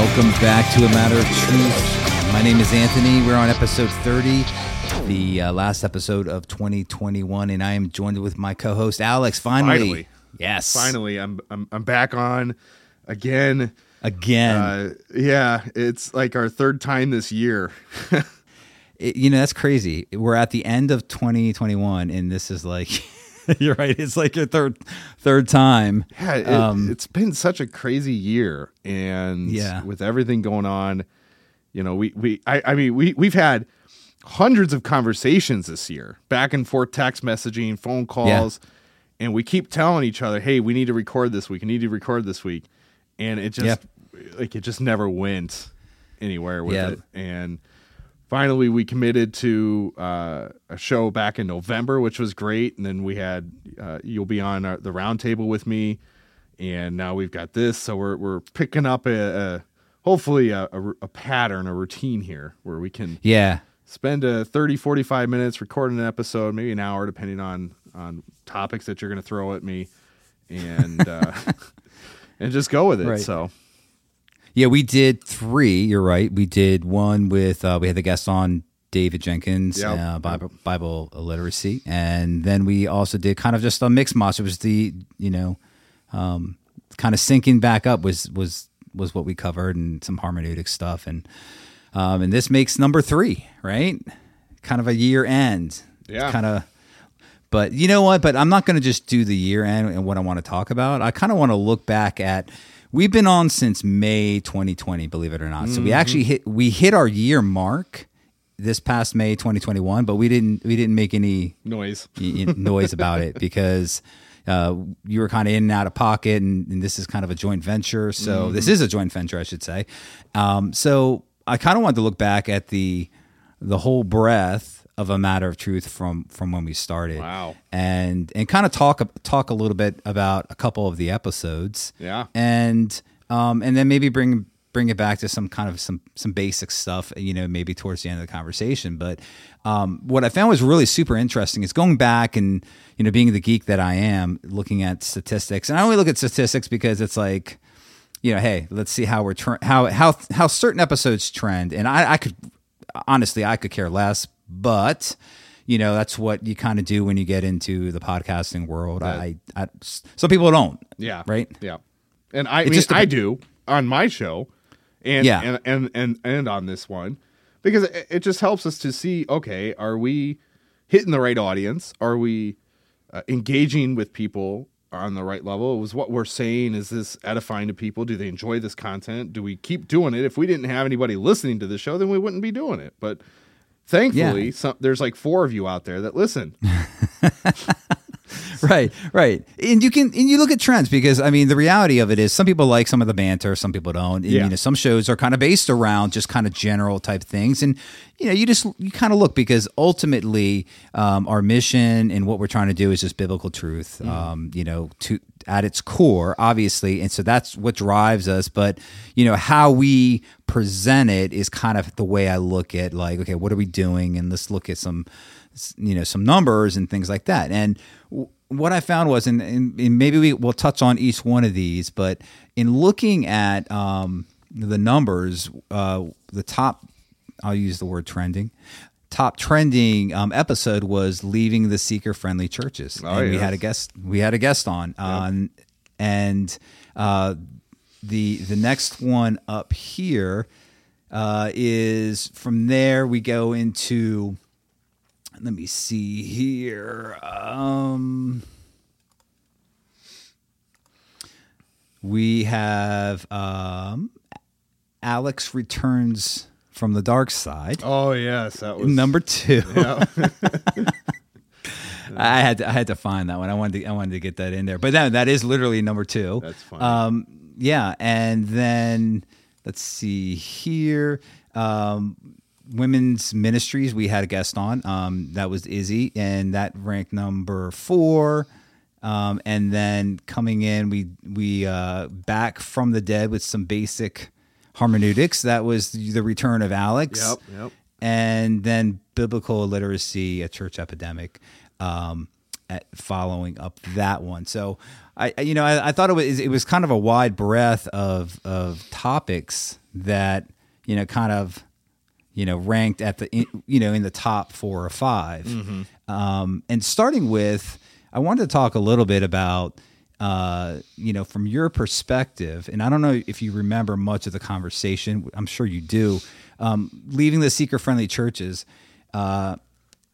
Welcome back to A Matter of Truth. My name is Anthony. We're on episode 30, the uh, last episode of 2021, and I am joined with my co host, Alex. Finally. Finally. Yes. Finally, I'm I'm I'm back on again. Again. Uh, yeah, it's like our third time this year. It- you know, that's crazy. We're at the end of 2021, and this is like, you're right. It's like your third third time. Yeah, it, Um, it's been such a crazy year, and Yeah. with everything going on, you know, we we I, I mean we we've had hundreds of conversations this year, back and forth text messaging, phone calls, and we keep telling each other, "Hey, we need to record this week. We need to record this week," and it just Yep. like it just never went anywhere with Yeah. it, and. Finally, we committed to uh, a show back in November, which was great. And then we had uh, you'll be on our, the roundtable with me, and now we've got this. So we're we're picking up a, a hopefully a, a, a pattern, a routine here where we can Yeah. spend a 30, 45 minutes recording an episode, maybe an hour, depending on on topics that you're going to throw at me, and uh, and just go with it. Right. So Yeah, we did three. You're right. We did one with uh, we had the guest on David Jenkins, Yep. uh, Bible, Bible literacy, and then we also did kind of just a mixed master. It was the you know, um, kind of syncing back up was was was what we covered and some hermeneutic stuff, and um, and this makes number three, right? Kind of a year end. Yeah. kind of. But you know what? But I'm not going to just do the year end and what I want to talk about. I kind of want to look back at. We've been on since May 2020, believe it or not. So we actually hit we hit our year mark this past May 2021, but we didn't we didn't make any noise. noise about it because uh, you were kind of in and out of pocket, and, and this is kind of a joint venture. So this is a joint venture, I should say. Um, so I kind of wanted to look back at the the whole breadth of a matter of truth from from when we started. Wow. and and kind of talk talk a little bit about a couple of the episodes. Yeah. and um, and then maybe bring bring it back to some kind of some some basic stuff, you know, maybe towards the end of the conversation. But um, what I found was really super interesting is going back and you know being the geek that I am, looking at statistics, and I only look at statistics because it's like. You know, hey, let's see how we're tr- how how how certain episodes trend, and I, I could honestly I could care less, but you know that's what you kind of do when you get into the podcasting world. I, I some people don't, Yeah. right, Yeah. And I mean, just I do on my show, and Yeah. and, and and and on this one, because it, it just helps us to see. Okay, are we hitting the right audience? Are we uh, engaging with people on the right level? Was what we're saying is this edifying to people? Do they enjoy this content? Do we keep doing it? If we didn't have anybody listening to the show, then we wouldn't be doing it. But thankfully, Yeah. some, there's like four of you out there that listen. right, right. And you can and you look at trends because I mean the reality of it is some people like some of the banter, some people don't. And, Yeah. You know, some shows are kind of based around just kind of general type things, and you know, you just you kind of look because ultimately um, our mission and what we're trying to do is just biblical truth. Um, you know, to at its core, obviously, and so that's what drives us. But you know, how we present it is kind of the way I look at like, okay, what are we doing? And let's look at some you know some numbers and things like that and what I found was, and, and, maybe we will touch on each one of these, but in looking at um, the numbers, uh, the top, I'll use the word trending. Top trending um, episode was leaving the seeker friendly churches, Oh, and we had a guest. We had a guest on, on and uh, the the next one up here uh, is from there we go into let me see here um, we have um, alex returns from the dark side Oh yes, that was number two Yeah. I had to, I had to find that one. I wanted to, I wanted to get that in there, but that that is literally number two. That's funny. Um, yeah, and then let's see here. Um, women's ministries. We had a guest on. Um, that was Izzy, and that ranked number four. Um, and then coming in, we we uh, back from the dead with some basic hermeneutics. That was the return of Alex Yep, yep. and then biblical illiteracy, a church epidemic, um, at following up that one. So I, you know, I, I thought it was it was kind of a wide breadth of of topics that you know kind of you know ranked at the in- you know in the top four or 5 Um, and starting with, I wanted to talk a little bit about. Uh, you know, from your perspective, and I don't know if you remember much of the conversation. I'm sure you do. Um, leaving the seeker-friendly churches, uh,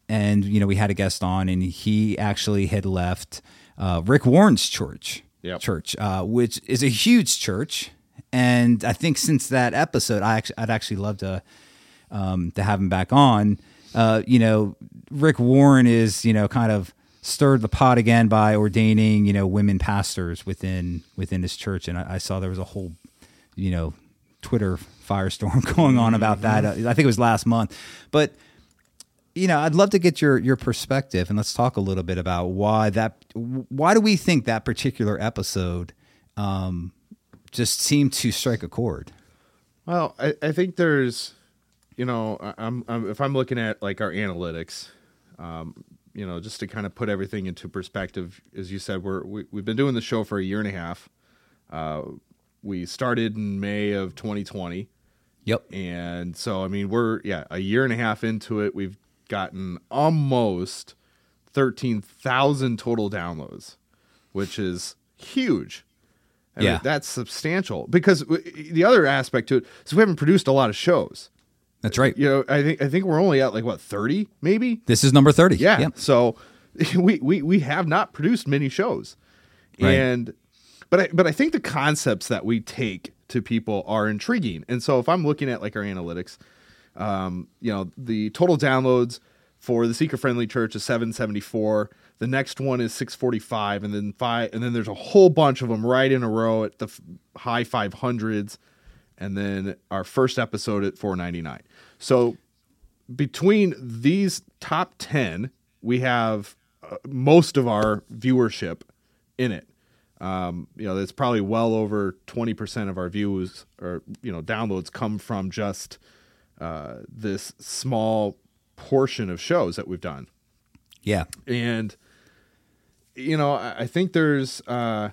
and you know, we had a guest on, and he actually had left uh, Rick Warren's church, Yep. church, uh, which is a huge church. And I think since that episode, I actually, I'd actually love to um, to have him back on. Uh, you know, Rick Warren is you know kind of stirred the pot again by ordaining you know women pastors within within his church, and I, I saw there was a whole you know Twitter firestorm going on about that. Uh, I think it was last month, but you know, I'd love to get your your perspective, and let's talk a little bit about why that. Why do we think that particular episode um, just seemed to strike a chord? Well, I, I think there's, you know, I'm, I'm if I'm looking at like our analytics, um, you know, just to kind of put everything into perspective, as you said, we're we, we've been doing the show for a year and a half. Uh, we started in May of 2020, Yep. and so I mean we're yeah a year and a half into it. We've gotten almost 13,000 total downloads, which is huge. I mean, Yeah. that's substantial because w- the other aspect to it is we haven't produced a lot of shows. That's right. You know, I think I think we're only at like what 30 maybe. This is number thirty. Yeah. Yep. So we, we we have not produced many shows. Right. And but I but I think the concepts that we take to people are intriguing. And so if I'm looking at like our analytics, um, you know, the total downloads for the seeker friendly church is 774. The next one is 645 and then five and then there's a whole bunch of them right in a row at the f- high 500s and then our first episode at 499. So between these top 10 we have uh, most of our viewership in it um, you know that's probably well over 20% of our views or you know downloads come from just uh, this small portion of shows that we've done Yeah. and you know i, I think there's uh,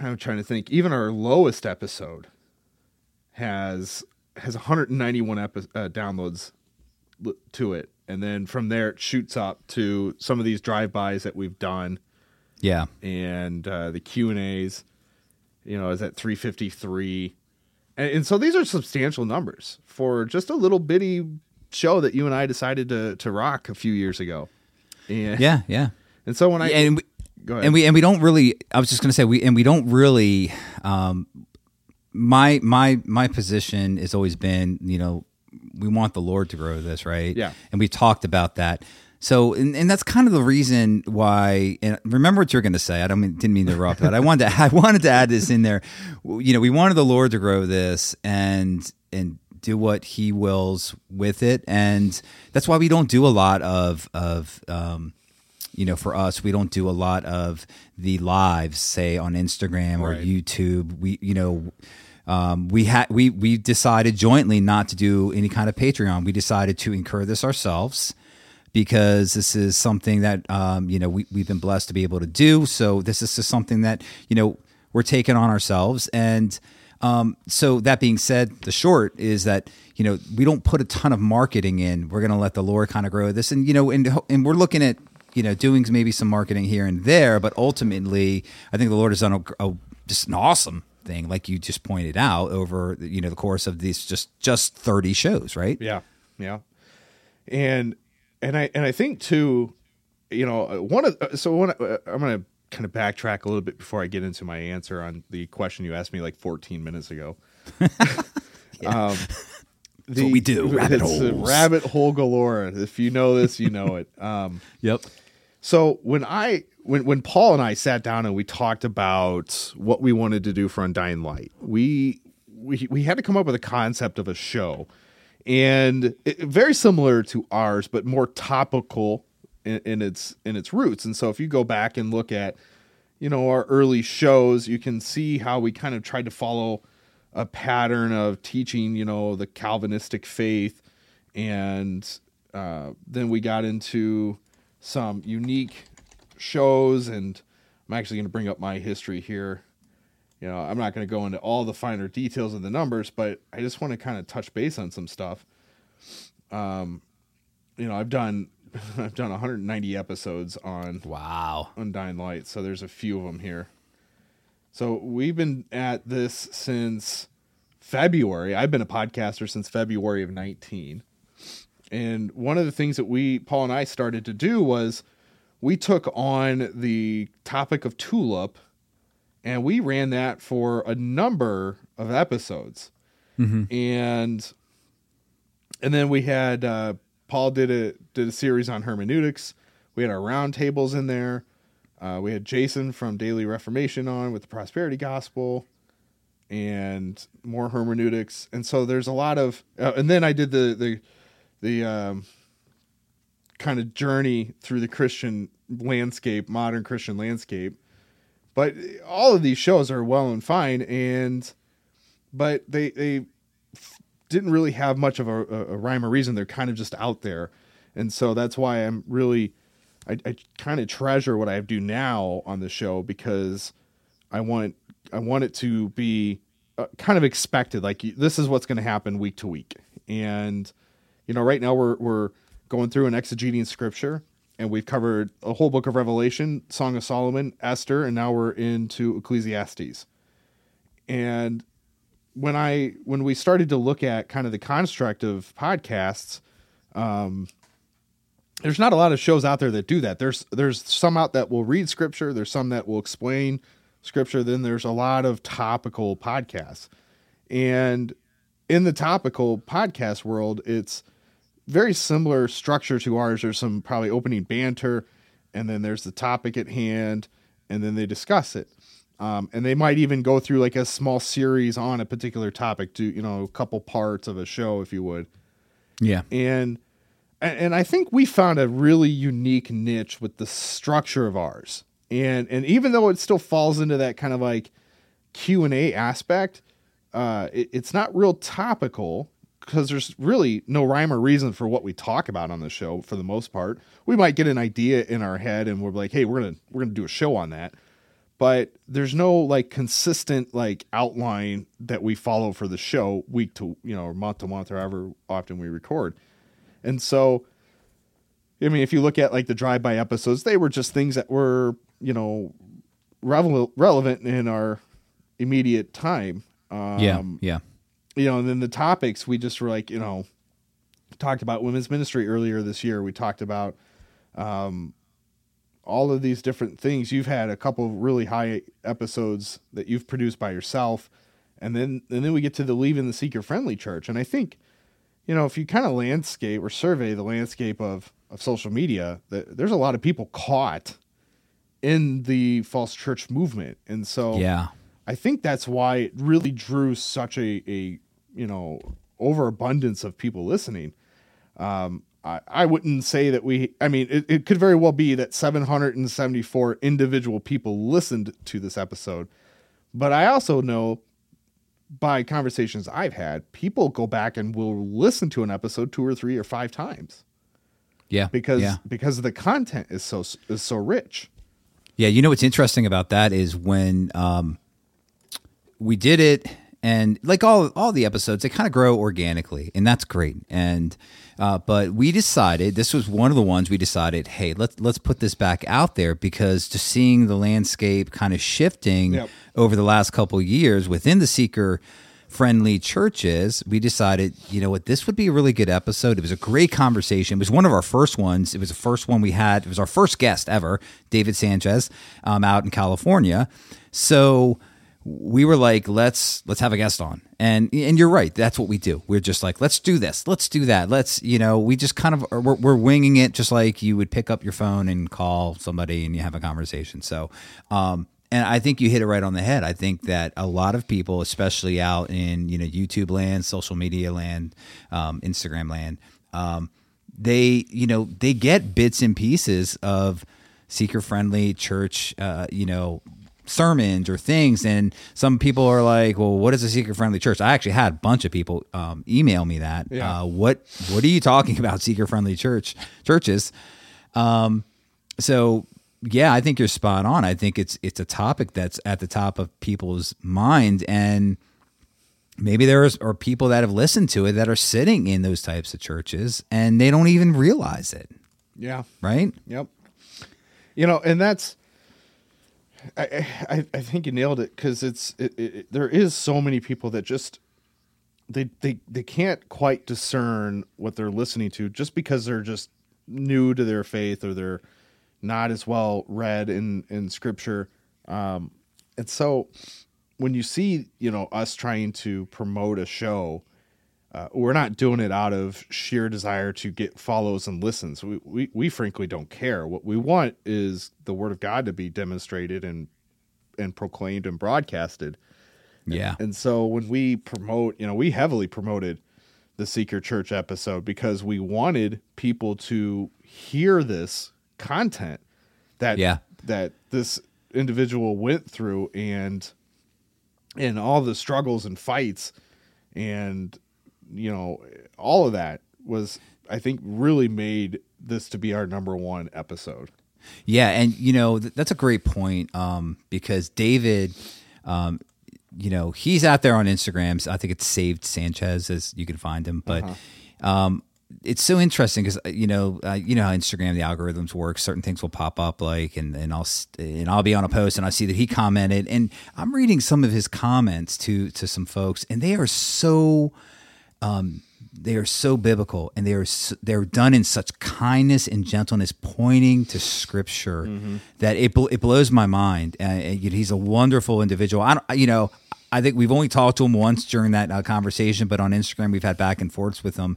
i'm trying to think even our lowest episode has has 191 epi- uh, downloads to it and then from there it shoots up to some of these drive-bys that we've done Yeah. and uh, the Q and A's, you know, is at 353, and, and so these are substantial numbers for just a little bitty show that you and I decided to to rock a few years ago. And Yeah. Yeah. and so when I and we, go ahead, and we and we don't really. I was just going to say we and we don't really. Um, my my my position has always been, you know, we want the Lord to grow this, right? Yeah. and we talked about that. So, and, and that's kind of the reason why. And remember what you're going to say. I don't mean, didn't mean to interrupt, but I wanted to I wanted to add this in there. You know, we wanted the Lord to grow this and and do what He wills with it, and that's why we don't do a lot of of. Um, you know, for us, we don't do a lot of the lives, say on Instagram or Right. YouTube. We, you know, um, we had we we decided jointly not to do any kind of Patreon. We decided to incur this ourselves because this is something that um, you know we, we've been blessed to be able to do. So this is just something that you know we're taking on ourselves. And um, so that being said, the short is that you know we don't put a ton of marketing in. We're going to let the Lord kind of grow this, and you know, and and we're looking at you know doing maybe some marketing here and there, but ultimately, I think the Lord has done a, a just an awesome thing, like you just pointed out over you know the course of these just just thirty shows, right? Yeah, yeah, and and I and I think too, you know, one of so one uh, I'm gonna kind of backtrack a little bit before I get into my answer on the question you asked me like 14 minutes ago. um, That's what we do. Rabbit holes. Rabbit hole galore. If you know this, you know it. Um, yep. So when I when when Paul and I sat down and we talked about what we wanted to do for Undying Light, we we we had to come up with a concept of a show, and it, very similar to ours, but more topical in, in its in its roots. And so if you go back and look at you know our early shows, you can see how we kind of tried to follow a pattern of teaching you know the Calvinistic faith, and uh, then we got into some unique shows and I'm actually going to bring up my history here. You know, I'm not going to go into all the finer details of the numbers, but I just want to kind of touch base on some stuff. Um, you know, I've done I've done 190 episodes on wow Undying Light, so there's a few of them here. So we've been at this since February. I've been a podcaster since February of 19. And one of the things that we Paul and I started to do was we took on the topic of tulip and we ran that for a number of episodes. Mm-hmm. And and then we had uh, Paul did a did a series on hermeneutics. We had our roundtables in there. Uh, we had Jason from Daily Reformation on with the Prosperity Gospel and more hermeneutics. And so there's a lot of, uh, and then I did the the the um, kind of journey through the Christian landscape, modern Christian landscape. But all of these shows are well and fine, and but they they didn't really have much of a, a rhyme or reason. They're kind of just out there, and so that's why I'm really I, I kind of treasure what I do now on the show because I want I want it to be uh, kind of expected. Like this is what's going to happen week to week, and you know, right now we're we're going through and exegeting scripture, and we've covered a whole book of Revelation, Song of Solomon, Esther, and now we're into Ecclesiastes. And when I when we started to look at kind of the construct of podcasts, um, there's not a lot of shows out there that do that. There's there's some out that will read scripture. There's some that will explain scripture. Then there's a lot of topical podcasts, and in the topical podcast world, it's very similar structure to ours. There's some probably opening banter, and then there's the topic at hand, and then they discuss it. Um, and they might even go through like a small series on a particular topic to you know a couple parts of a show if you would yeah and and i think we found a really unique niche with the structure of ours and and even though it still falls into that kind of like q&a aspect uh, it, it's not real topical because there's really no rhyme or reason for what we talk about on the show for the most part. We might get an idea in our head and we're like hey we're gonna we're gonna do a show on that. But there's no like consistent like outline that we follow for the show week to you know or month to month or however often we record. And so i mean if you look at like the drive by episodes they were just things that were you know revel- relevant in our immediate time. Um, yeah yeah you know and then the topics we just were like you know talked about women's ministry earlier this year we talked about um, all of these different things. You've had a couple really high episodes that you've produced by yourself, and then and then we get to the leaving the seeker friendly church. And I think, you know, if you kind of landscape or survey the landscape of of social media, that there's a lot of people caught in the false church movement, and so yeah, I think that's why it really drew such a a you know overabundance of people listening. Um, I, I wouldn't say that we, I mean, it, it could very well be that 774 individual people listened to this episode. But I also know by conversations I've had, people go back and will listen to an episode two or three or five times. Yeah, because yeah. because the content is so is so rich. Yeah, you know what's interesting about that is when um, we did it, and like all all the episodes, they kind of grow organically, and that's great. And uh, but we decided this was one of the ones we decided, hey, let's let's put this back out there because just seeing the landscape kind of shifting Yep. over the last couple of years within the seeker friendly churches, we decided, you know what, this would be a really good episode. It was a great conversation. It was one of our first ones. It was the first one we had. It was our first guest ever, David Sanchez, um, out in California. So we were like, let's let's have a guest on. And and you're right, that's what we do. We're just like, let's do this, let's do that, let's you know, we just kind of we're, we're winging it, just like you would pick up your phone and call somebody and you have a conversation. So. um and I think you hit it right on the head. I think that a lot of people, especially out in you know YouTube land, social media land, um, Instagram land, um, they you know they get bits and pieces of seeker friendly church, uh, you know sermons or things and some people are like well what is a seeker friendly church i actually had a bunch of people um, email me that Yeah. uh, what what are you talking about seeker friendly church churches um, so yeah, I think you're spot on. I think it's it's a topic that's at the top of people's mind, and maybe there is, are people that have listened to it that are sitting in those types of churches and they don't even realize it, Yeah. right? Yep. You know, and that's I I, think you nailed it because it's it, it, it- there is so many people that just they they they can't quite discern what they're listening to just because they're just new to their faith or they're not as well read in in scripture. Um and so when you see you know us trying to promote a show uh, we're not doing it out of sheer desire to get follows and listens. We, we we frankly don't care. What we want is the word of God to be demonstrated and and proclaimed and broadcasted. Yeah, And so when we promote, you know, we heavily promoted the Seeker Church episode because we wanted people to hear this content that Yeah. that this individual went through and and all the struggles and fights and you know all of that was I think really made this to be our number one episode. Yeah, and you know th- that's a great point um, because David, um, you know, he's out there on Instagram. So I think it's saved Sanchez as you can find him, but um, it's so interesting because you know, uh, you know how Instagram the algorithms work. Certain things will pop up, like, and, and I'll and I'll be on a post and I see that he commented, and I'm reading some of his comments to to some folks, and they are so they are so biblical and they are s- they're done in such kindness and gentleness pointing to scripture that it bl- it blows my mind. Uh, and he's a wonderful individual. I don't you know i think we've only talked to him once during that uh, conversation but on instagram we've had back and forths with him.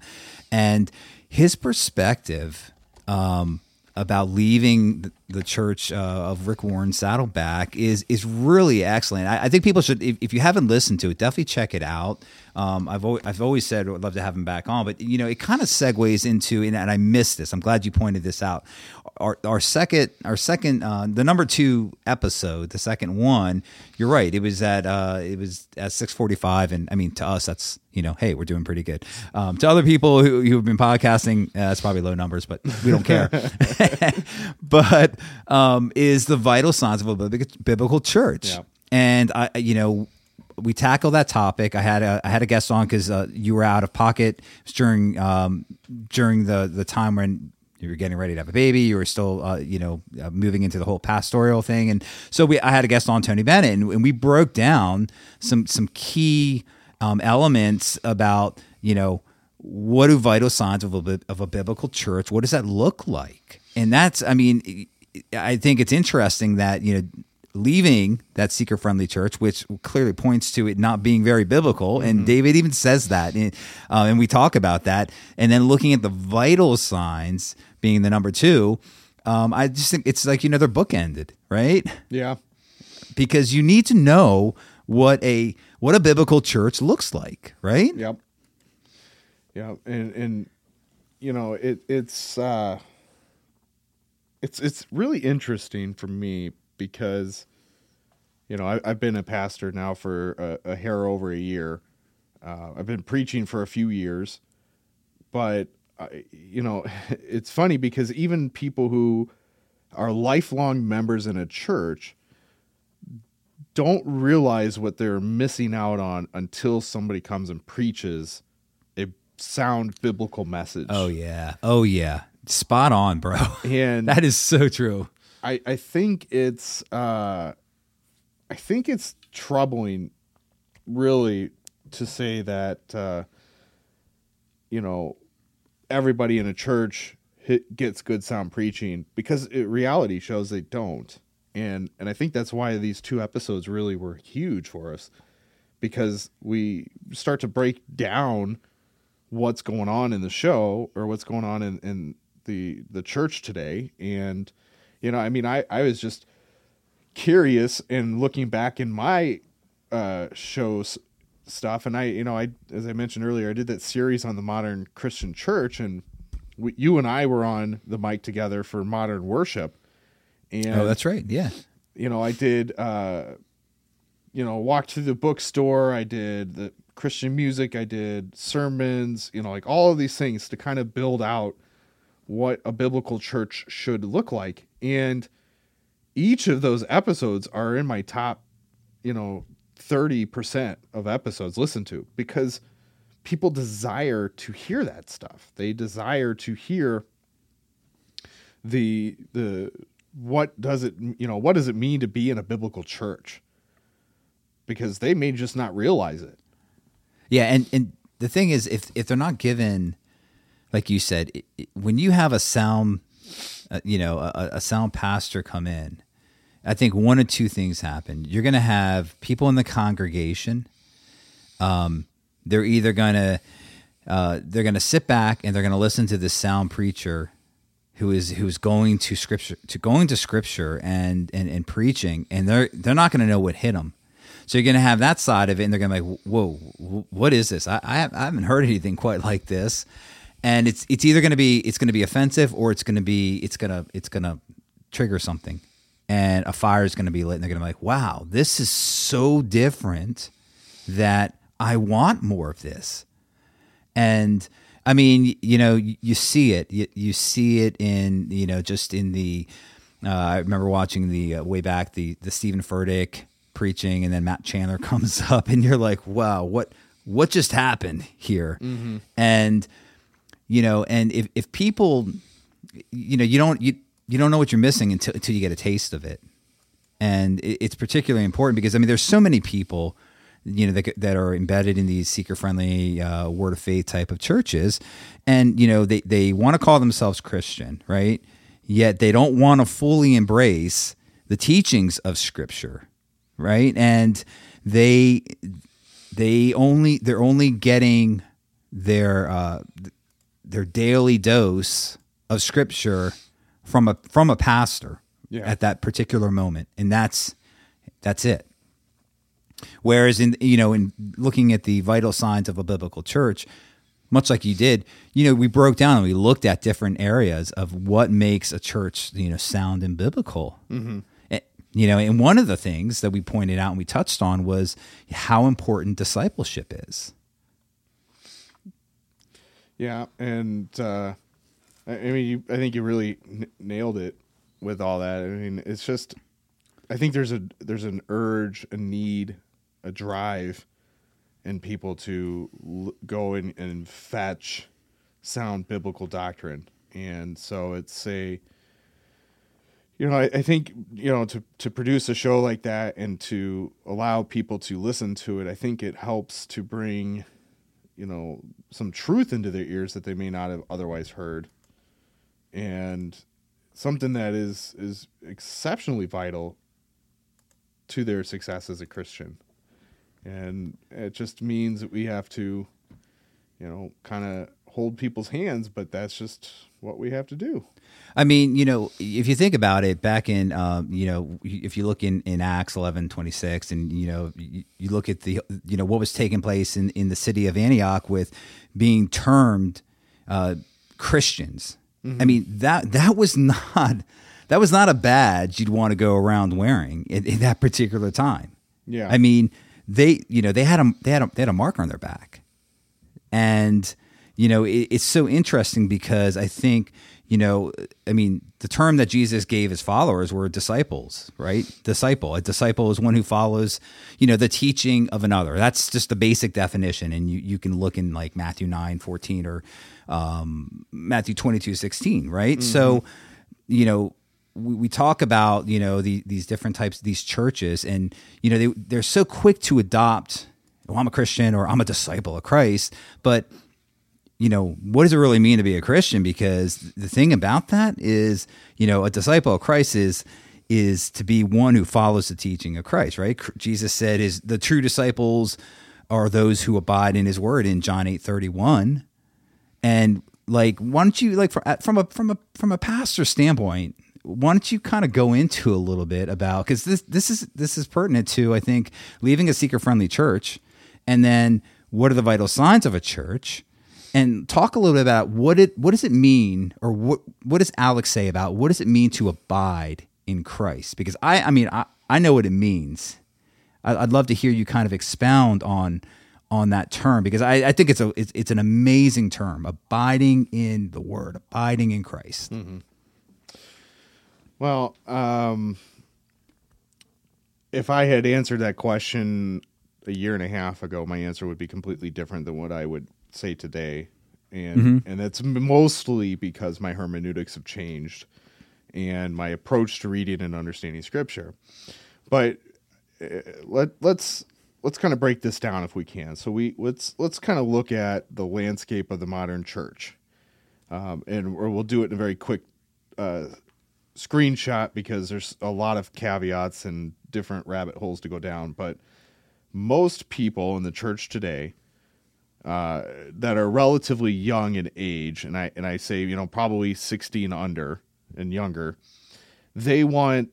And his perspective um, about leaving the- church uh, of Rick Warren Saddleback is is really excellent. I, I think people should, if, if you haven't listened to it, definitely check it out. Um, I've always, I've always said I'd love to have him back on, but you know, it kind of segues into, and I missed this. I'm glad you pointed this out. Our, our second, our second, uh, the number two episode, the second one. You're right. It was at, uh, it was at 6:45, and I mean, to us, that's you know, hey, we're doing pretty good. Um, to other people who who've been podcasting, uh, that's probably low numbers, but we don't care. but um, is the vital signs of a biblical, church, Yeah. and I, you know, we tackle that topic. I had a I had a guest on because uh, you were out of pocket It was during um, during the the time when you were getting ready to have a baby. You were still uh, you know uh, moving into the whole pastoral thing, and so we I had a guest on Tony Bennett, and, and we broke down some some key um, elements about you know what do vital signs of a of a biblical church? What does that look like? And that's I mean I think it's interesting that you know leaving that seeker friendly church, which clearly points to it not being very biblical. And David even says that. And, uh, and we talk about that. And then looking at the vital signs being the number two, um, I just think it's like, you know, they're bookended, right? Yeah. Because you need to know what a what a biblical church looks like, right? Yep. Yeah, and and you know it it's uh it's it's really interesting for me because you know I, I've been a pastor now for a, a hair over a year. Uh, I've been preaching for a few years, but I, you know, it's funny because even people who are lifelong members in a church don't realize what they're missing out on until somebody comes and preaches a sound biblical message. Oh yeah. Oh yeah. Spot on, bro. And that is so true. I, I think it's uh, I think it's troubling, really, to say that uh, you know everybody in a church gets good sound preaching because it, reality shows they don't, and and I think that's why these two episodes really were huge for us because we start to break down what's going on in the show or what's going on in, in the the church today. And you know, I mean, I, I was just curious and looking back in my uh, shows stuff. And I, you know, I, as I mentioned earlier, I did that series on the modern Christian church and we, you and I were on the mic together for modern worship. And, oh, that's right. Yeah. You know, I did, uh, you know, walk through the bookstore. I did the Christian music. I did sermons, you know, like all of these things to kind of build out what a biblical church should look like. And each of those episodes are in my top, you know, 30% of episodes listened to because people desire to hear that stuff. They desire to hear the the what does it you know what does it mean to be in a biblical church because they may just not realize it yeah and and the thing is if if they're not given like you said, it, it, when you have a sound, uh, you know, a, a, sound pastor come in, I think one of two things happen. You're going to have people in the congregation. Um, they're either going to uh, they're going to sit back and they're going to listen to this sound preacher who is who's going to scripture to going to scripture and and, and preaching, and they're they're not going to know what hit them. So you're going to have that side of it, and they're going to be like, "Whoa, what is this? I, I haven't heard anything quite like this." and it's it's either going to be it's going to be offensive or it's going to be it's going to it's going to trigger something and a fire is going to be lit and they're going to be like wow this is so different that i want more of this. And i mean you know you, you see it. You, you, see it in you know just in the uh, i remember watching the uh, way back the the Stephen Furtick preaching and then matt chandler comes up and you're like wow what what just happened here? Mm-hmm. and you know and if, if people you know you don't you, you don't know what you're missing until, until you get a taste of it. And it, it's particularly important because i mean there's so many people you know that, that are embedded in these seeker friendly uh, word of faith type of churches. And you know they, they want to call themselves christian right? Yet they don't want to fully embrace the teachings of scripture right? And they they only they're only getting their uh, their daily dose of scripture from a from a pastor yeah. at that particular moment and that's that's it whereas in you know in looking at the vital signs of a biblical church much like you did you know we broke down and we looked at different areas of what makes a church you know sound and biblical mm-hmm. and, you know and one of the things that we pointed out and we touched on was how important discipleship is yeah, and uh, I mean, you, I think you really n- nailed it with all that. I mean, it's just, I think there's a there's an urge, a need, a drive in people to l- go in and fetch sound biblical doctrine, and so it's a you know, I, I, think you know to to produce a show like that and to allow people to listen to it, I think it helps to bring you know some truth into their ears that they may not have otherwise heard and something that is is exceptionally vital to their success as a christian and it just means that we have to you know kind of hold people's hands but that's just what we have to do I mean, you know, if you think about it, back in, um, you know, if you look in, in Acts 11, 26, and, you know, you, you, look at the, you know, what was taking place in, in the city of Antioch with being termed uh, Christians. Mm-hmm. I mean, that, that was not, that was not a badge you'd want to go around wearing in, in that particular time. Yeah. I mean, they, you know, they had a, they had a, they had a marker on their back and, you know, it, it's so interesting because I think, you know, I mean, the term that Jesus gave his followers were disciples, right? Disciple. A disciple is one who follows, you know, the teaching of another. That's just the basic definition. And you, you can look in like Matthew 9, 14 or um, Matthew 22, 16, right? So, you know, we, we talk about, you know, the, these different types, these churches, and, you know, they, they're so quick to adopt, oh, I'm a Christian or I'm a disciple of Christ. But you know, what does it really mean to be a Christian? Because the thing about that is, you know, a disciple of Christ is is to be one who follows the teaching of Christ, right? Jesus said is the true disciples are those who abide in his word in John 8:31. And like why don't you like uh, from a from a from a pastor standpoint, why don't you kind of go into a little bit about cuz this this is this is pertinent to I think leaving a seeker friendly church and then what are the vital signs of a church? and talk a little bit about what it what does it mean or what what does Alex say about what does it mean to abide in Christ? Because I I mean I, I know what it means. I, would love to hear you kind of expound on on that term because I, I think it's a it's, it's, an amazing term abiding in the Word, abiding in Christ. Mm-hmm. Well, um, if I had answered that question a year and a half ago, my answer would be completely different than what I would say today, and mm-hmm. and that's mostly because my hermeneutics have changed and my approach to reading and understanding scripture. But uh, let let's let's kind of break this down if we can. So we let's let's kind of look at the landscape of the modern church, um, and we'll do it in a very quick uh, screenshot because there's a lot of caveats and different rabbit holes to go down. But most people in the church today uh, that are relatively young in age, and I and I say you know probably 16 under and younger, they want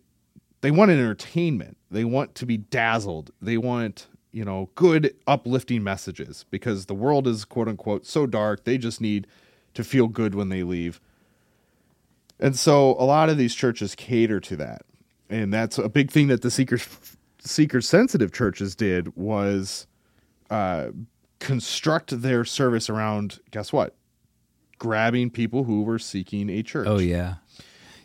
they want entertainment. They want to be dazzled. They want you know good uplifting messages because the world is quote unquote so dark. They just need to feel good when they leave. And so a lot of these churches cater to that. And that's a big thing that the seekers seeker sensitive churches did was uh, construct their service around guess what? Grabbing people who were seeking a church. Oh yeah.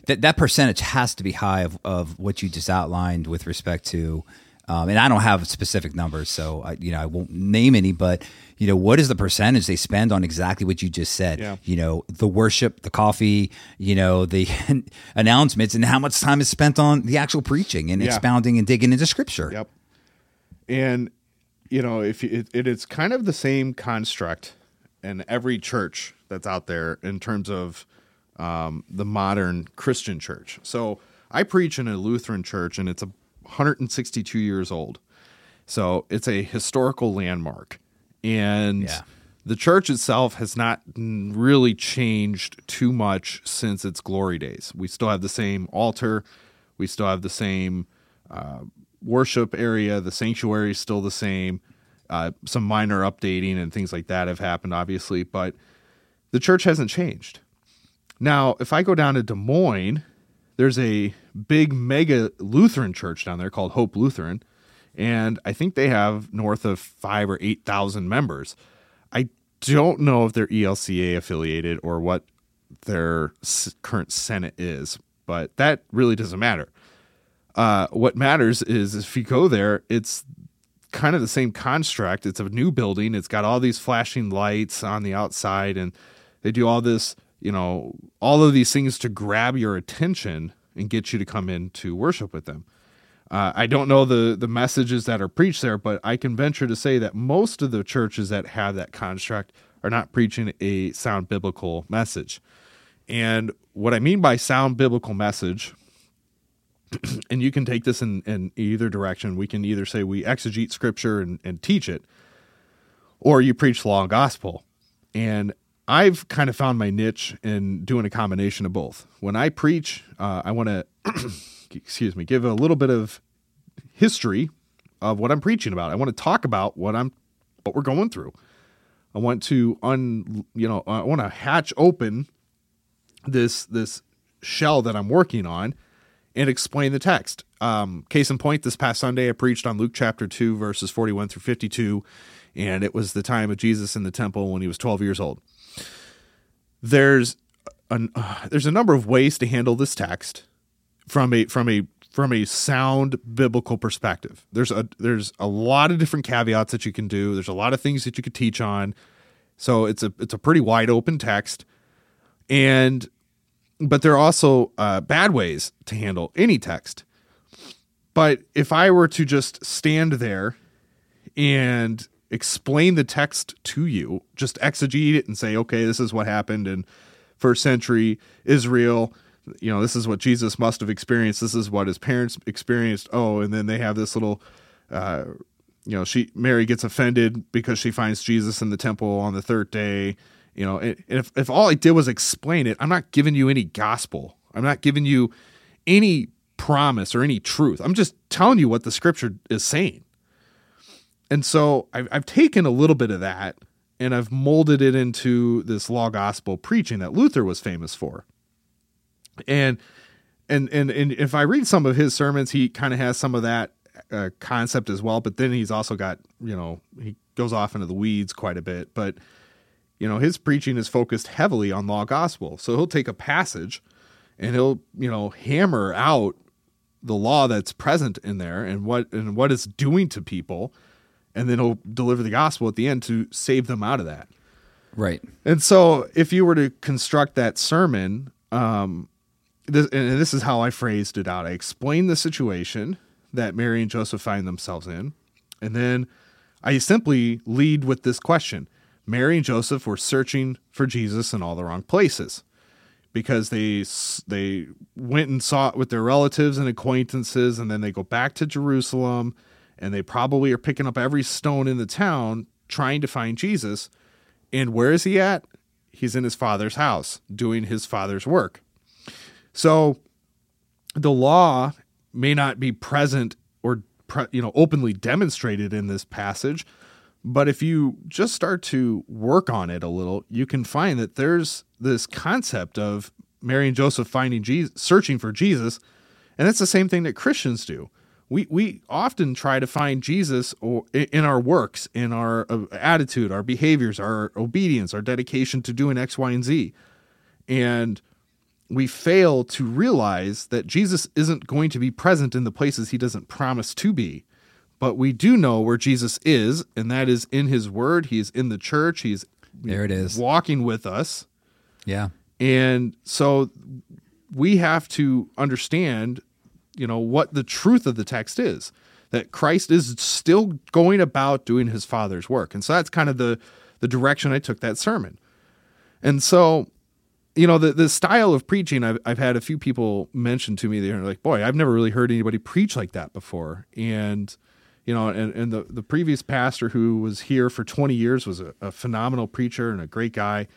That that percentage has to be high of, of what you just outlined with respect to um, and I don't have specific numbers, so I, you know I won't name any. But you know, what is the percentage they spend on exactly what you just said? Yeah. You know, the worship, the coffee, you know, the announcements, and how much time is spent on the actual preaching and yeah. expounding and digging into scripture. Yep. And you know, if it, it, it's kind of the same construct in every church that's out there in terms of um, the modern Christian church. So I preach in a Lutheran church, and it's a 162 years old. So it's a historical landmark, and yeah. the church itself has not really changed too much since its glory days. We still have the same altar, we still have the same. Uh, worship area, the sanctuary is still the same. Uh, some minor updating and things like that have happened, obviously, but the church hasn't changed. Now, if I go down to Des Moines, there's a big mega Lutheran church down there called Hope Lutheran, and I think they have north of five or eight thousand members. I don't know if they're ELCA affiliated or what their current synod is, but that really doesn't matter. Uh, what matters is if you go there, it's kind of the same construct. It's a new building. It's got all these flashing lights on the outside, and they do all this, you know, all of these things to grab your attention and get you to come in to worship with them. Uh, I don't know the the messages that are preached there, but I can venture to say that most of the churches that have that construct are not preaching a sound biblical message. And what I mean by sound biblical message and you can take this in, in either direction. We can either say we exegete scripture and, and teach it, or you preach law and gospel. And I've kind of found my niche in doing a combination of both. When I preach, uh, I want to, excuse me, give a little bit of history of what I'm preaching about. I want to talk about what I'm, what we're going through. I want to un, you know, I want to hatch open this this shell that I'm working on and explain the text. Um, case in point, this past Sunday I preached on Luke chapter 2, verses 41 through 52, and it was the time of Jesus in the temple when he was 12 years old. There's an, uh, there's a number of ways to handle this text from a from a from a sound biblical perspective. There's a there's a lot of different caveats that you can do. There's a lot of things that you could teach on. So it's a it's a pretty wide open text, and but there are also uh, bad ways to handle any text. But if I were to just stand there and explain the text to you, just exegete it and say, okay, this is what happened in first century Israel. You know, this is what Jesus must have experienced. This is what his parents experienced. Oh, and then they have this little, uh, you know, she Mary gets offended because she finds Jesus in the temple on the third day. You know, if if all I did was explain it, I'm not giving you any gospel. I'm not giving you any promise or any truth. I'm just telling you what the scripture is saying. And so I've, I've taken a little bit of that and I've molded it into this law gospel preaching that Luther was famous for. And and and and if I read some of his sermons, he kind of has some of that uh, concept as well. But then he's also got you know he goes off into the weeds quite a bit. But you know his preaching is focused heavily on law gospel. So he'll take a passage and he'll you know hammer out the law that's present in there and what and what it's doing to people and then he'll deliver the gospel at the end to save them out of that. Right. and so if you were to construct that sermon um this, and this is how i phrased it out. I explained the situation that mary and joseph find themselves in and then i simply lead with this question. Mary and joseph were searching for jesus in all the wrong places because they they went and saw it with their relatives and acquaintances and then they go back to Jerusalem and they probably are picking up every stone in the town trying to find Jesus. And where is he at? He's in his father's house doing his father's work. So the law may not be present or you know openly demonstrated in this passage but if you just start to work on it a little, you can find that there's this concept of Mary and Joseph finding Jesus, searching for Jesus, and that's the same thing that Christians do. We we often try to find Jesus or in our works, in our uh, attitude, our behaviors, our obedience, our dedication to doing X, Y, and Z, and we fail to realize that Jesus isn't going to be present in the places he doesn't promise to be but we do know where Jesus is, and that is in his word. He is in the church. He's There it is. walking with us. Yeah. And so we have to understand, you know, what the truth of the text is. That Christ is still going about doing his father's work. And so that's kind of the the direction I took that sermon. And so, you know, the the style of preaching I've I've had a few people mention to me, they're like, boy, I've never really heard anybody preach like that before. And you know, and, and the, the previous pastor who was here for 20 years was a, a phenomenal preacher and a great guy.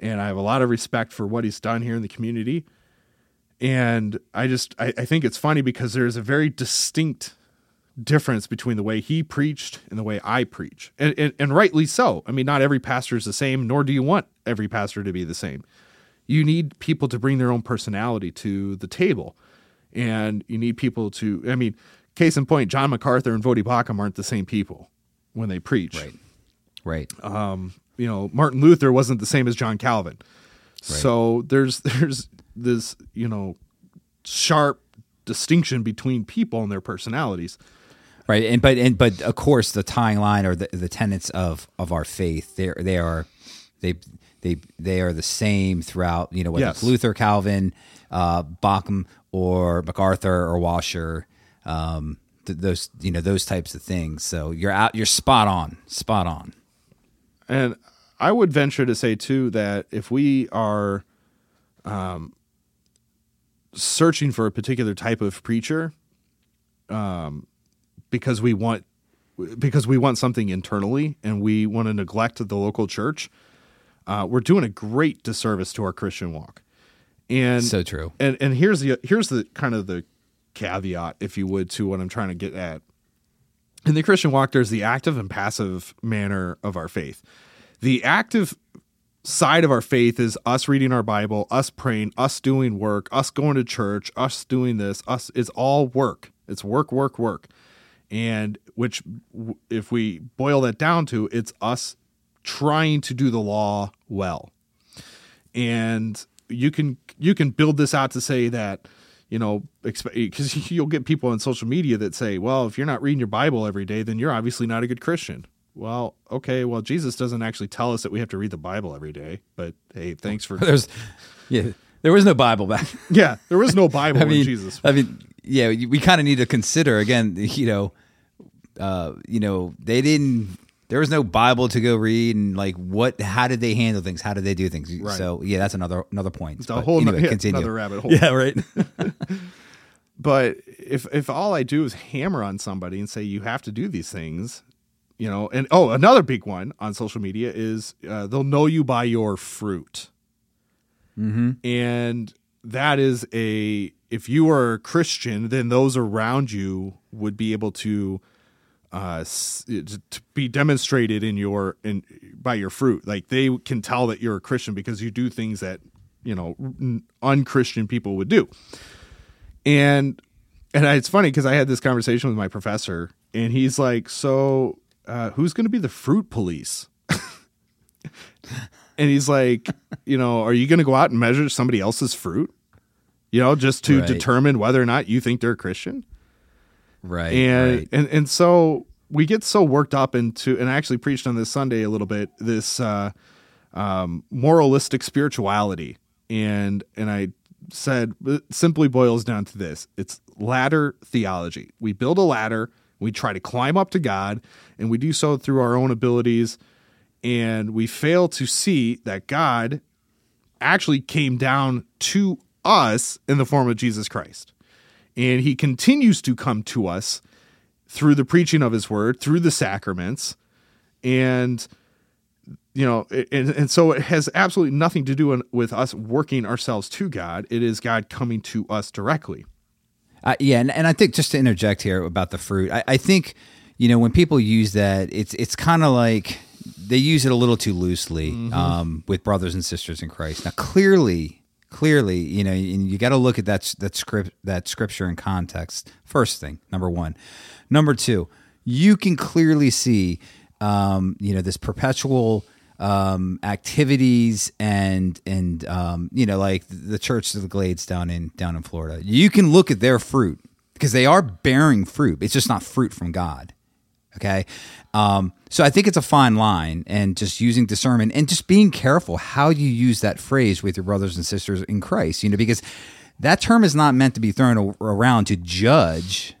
And I have a lot of respect for what he's done here in the community. And I just, I, I think it's funny because there's a very distinct difference between the way he preached and the way I preach. And, and, and rightly so. I mean, not every pastor is the same, nor do you want every pastor to be the same. You need people to bring their own personality to the table. And you need people to, I mean, case in point, John MacArthur and Voddie Baucham aren't the same people when they preach. Right. Right. Um, you know, Martin Luther wasn't the same as John Calvin. So there's there's this, you know, sharp distinction between people and their personalities. Right, and but and but of course the tying line or the, the tenets of of our faith they they are they they they are the same throughout you know whether it's Luther, Calvin, uh, or MacArthur or Washer, um, th- those you know those types of things. So you're out, you're spot on, spot on. And I would venture to say too that if we are um, searching for a particular type of preacher, um, because we want because we want something internally and we want to neglect the local church, uh, we're doing a great disservice to our Christian walk. And So true. And and here's the here's the kind of the caveat, if you would, to what I'm trying to get at. In the Christian walk, there's the active and passive manner of our faith. The active side of our faith is us reading our Bible, us praying, us doing work, us going to church, us doing this, us it's all work. It's work, work, work. And which if we boil that down to, it's us trying to do the law well. and you can you can build this out to say that you know because you'll get people on social media that say well if you're not reading your bible every day then you're obviously not a good christian well okay well jesus doesn't actually tell us that we have to read the bible every day but hey thanks for There's, yeah, there was no Bible back. yeah there was no bible I when mean, jesus I mean, yeah, we kind of need to consider again. You know, uh, you know, they didn't. There was no Bible to go read, and like, what? How did they handle things? How did they do things? Right. So, yeah, that's another another point. It's a But whole no- anyway, yeah, continue. another rabbit hole. Yeah, right. but if if all I do is hammer on somebody and say you have to do these things, you know, and oh, another big one on social media is uh, they'll know you by your fruit, mm-hmm. and that is a if you are a Christian, then those around you would be able to uh to be demonstrated in your in by your fruit. Like they can tell that you're a christian because you do things that you know unchristian people would do. And and I- it's funny because I had this conversation with my professor, and he's like, "So, uh, who's going to be the fruit police?" and he's like, "You know, are you going to go out and measure somebody else's fruit? You know, just to Right. determine whether or not you think they're a Christian?" right. and right. and and so we get so worked up into and I actually preached on this Sunday a little bit this uh, um, moralistic spirituality and and I said it simply boils down to this it's ladder theology we build a ladder we try to climb up to God and we do so through our own abilities and we fail to see that God actually came down to us in the form of Jesus Christ. And he continues to come to us through the preaching of his word through the sacraments and you know and, and so it has absolutely nothing to do with us working ourselves to god. It is god coming to us directly. Uh, yeah, and, and I think just to interject here about the fruit, I, I think you know when people use that, it's it's kind of like they use it a little too loosely um, with brothers and sisters in Christ. Now, clearly, clearly, you know, and you got to look at that that script that scripture in context. First thing, number one, number two, you can clearly see, um, you know, this perpetual um, activities and and um, you know like the Church of the Glades down in down in Florida. You can look at their fruit because they are bearing fruit. It's just not fruit from God. Okay, um, so I think it's a fine line, and just using discernment and just being careful how you use that phrase with your brothers and sisters in Christ. You know, because that term is not meant to be thrown around to judge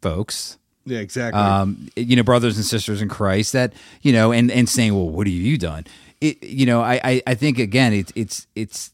folks yeah exactly um, you know, brothers and sisters in Christ that, you know, and, and saying, well, what have you done? It, you know, I, I, I think again, it's, it's, it's,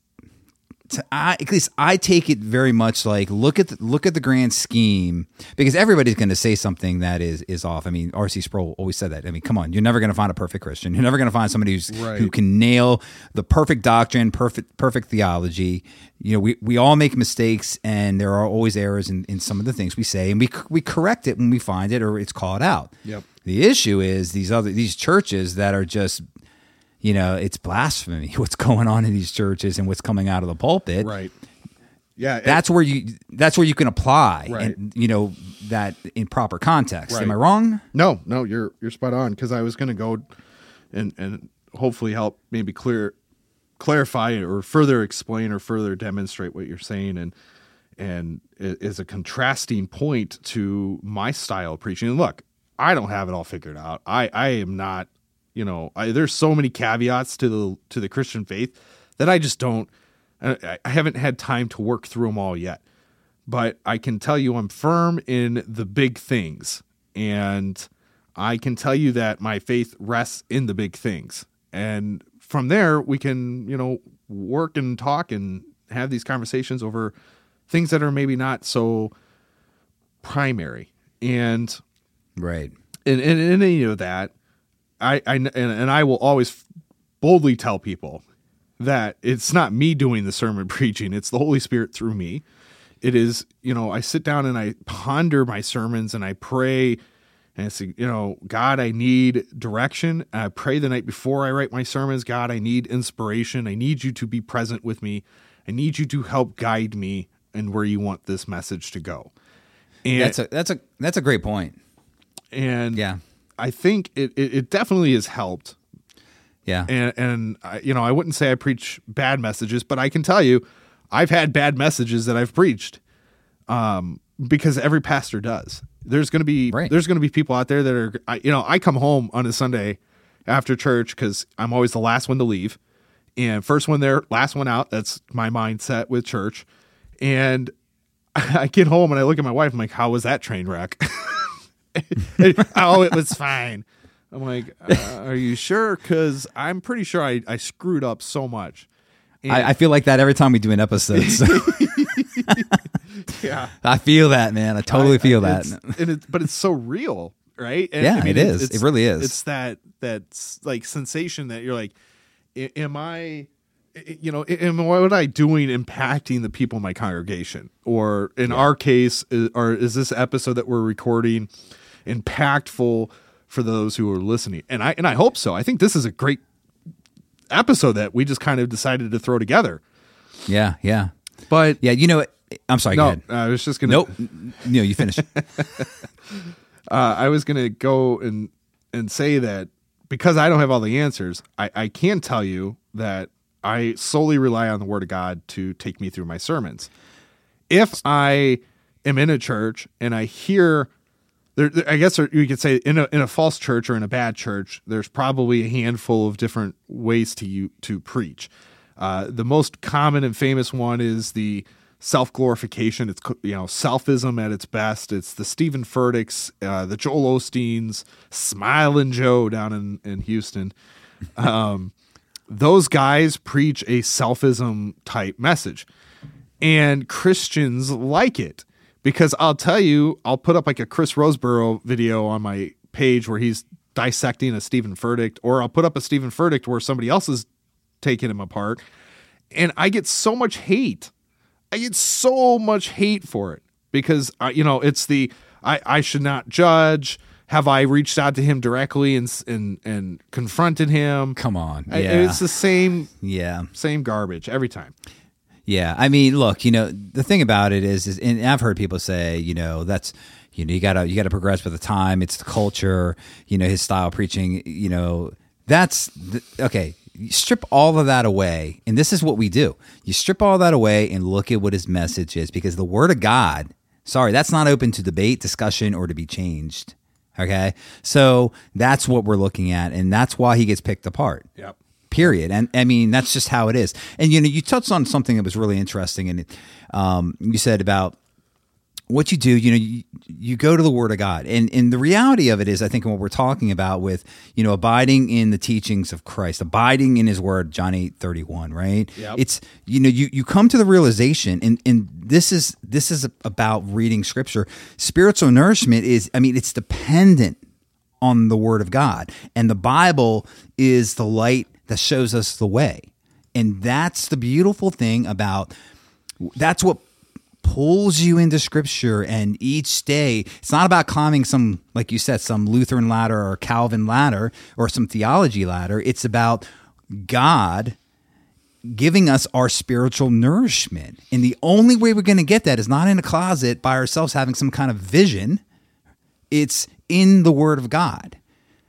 to, I, at least I take it very much like look at the, look at the grand scheme because everybody's going to say something that is is off. I mean, R.C. Sproul always said that. I mean, come on, you're never going to find a perfect Christian. You're never going to find somebody who's Right. who can nail the perfect doctrine, perfect perfect theology. You know, we, we all make mistakes, and there are always errors in, in some of the things we say, and we we correct it when we find it or it's called out. Yep. The issue is these other these churches that are just you know, it's blasphemy what's going on in these churches and what's coming out of the pulpit. right yeah That's where you that's where you can apply Right. and you know that in proper context. Am I wrong? No, no, you're you're spot on because I was going to go and and hopefully help maybe clear clarify or further explain or further demonstrate what you're saying and and it is a contrasting point to my style of preaching. And look, I don't have it all figured out. I I am not, you know, I, there's so many caveats to the to the Christian faith that I just don't I, I haven't had time to work through them all yet but I can tell you I'm firm in the big things. And I can tell you that my faith rests in the big things. And from there, we can, you know, work and talk and have these conversations over things that are maybe not so primary. And Right. and in, in any of that, I, I and, and I will always boldly tell people that it's not me doing the sermon preaching; it's the Holy Spirit through me. It is, you know, I sit down and I ponder my sermons and I pray and I say, you know, God, I need direction. I pray the night before I write my sermons, God, I need inspiration. I need you to be present with me. I need you to help guide me and where you want this message to go. And That's a that's a that's a great point. and Yeah. I think it, it, it definitely has helped. Yeah. And and I, you know, I wouldn't say I preach bad messages, but I can tell you, I've had bad messages that I've preached, um, because every pastor does. There's going to be Right. there's going to be people out there that are, I, you know, I come home on a Sunday after church because I'm always the last one to leave, and first one there, last one out. That's my mindset with church, and I get home and I look at my wife. I'm like, "How was that train wreck?" oh, it was fine. I'm like, uh, "Are you sure?" Because I'm pretty sure I, I screwed up so much. I, I feel like that every time we do an episode. So yeah, I feel that, man. I totally feel that. It's- and it, but it's so real, right? And, Yeah, it is. It really is. It's that that like sensation that you're like, am I, i- you know, am what am I doing impacting the people in my congregation, or in our case, is, or is this episode that we're recording impactful for those who are listening? And I and I hope so. I think this is a great episode that we just kind of decided to throw together. Yeah, yeah, But yeah. You know, I'm sorry. go no, ahead. I was just gonna. Nope. No, you finish. uh, I was gonna go and and say that because I don't have all the answers, I, I can tell you that I solely rely on the Word of God to take me through my sermons. If I am in a church and I hear, there, I guess you could say in a in a false church or in a bad church, there's probably a handful of different ways to you to preach. Uh, the most common and famous one is the self glorification. It's you know selfism at its best. It's the Stephen Furticks, uh, the Joel Osteens, Smiling Joe down in in Houston. Um, those guys preach a selfism type message, and Christians like it because I'll tell you, I'll put up like a Chris Rosebrough video on my page where he's dissecting a Stephen Furtick, or I'll put up a Stephen Furtick where somebody else is taking him apart, and I get so much hate. I get so much hate for it because uh, you know it's the I I should not judge. Have I reached out to him directly and and and confronted him? Come on. I- Yeah. it's the same yeah. same garbage every time. Yeah, I mean, look, you know, the thing about it is, is, and I've heard people say, you know, that's, you know, you gotta, you gotta progress with the time. It's the culture, you know, his style preaching, you know, that's th- okay. Strip all of that away, and this is what we do. You strip all that away and look at what his message is, because the Word of God, sorry, that's not open to debate, discussion, or to be changed. Okay, so that's what we're looking at, and that's why he gets picked apart Yep. Period. And i mean that's just how it is. And you know you touched on something that was really interesting and um, you said about what you do you know you, you go to the word of god. And and the reality of it is i think what we're talking about with you know abiding in the teachings of christ abiding in his word john 8 31 right? Yep. it's you know you you come to the realization and and this is this is about reading scripture. Spiritual nourishment is i mean it's dependent on the word of God. And the Bible is the light that shows us the way. And that's the beautiful thing about that's what pulls you into scripture and each day it's not about climbing some like you said some Lutheran ladder or Calvin ladder or some theology ladder it's about God giving us our spiritual nourishment. And the only way we're going to get that is not in a closet by ourselves having some kind of vision it's in the word of God.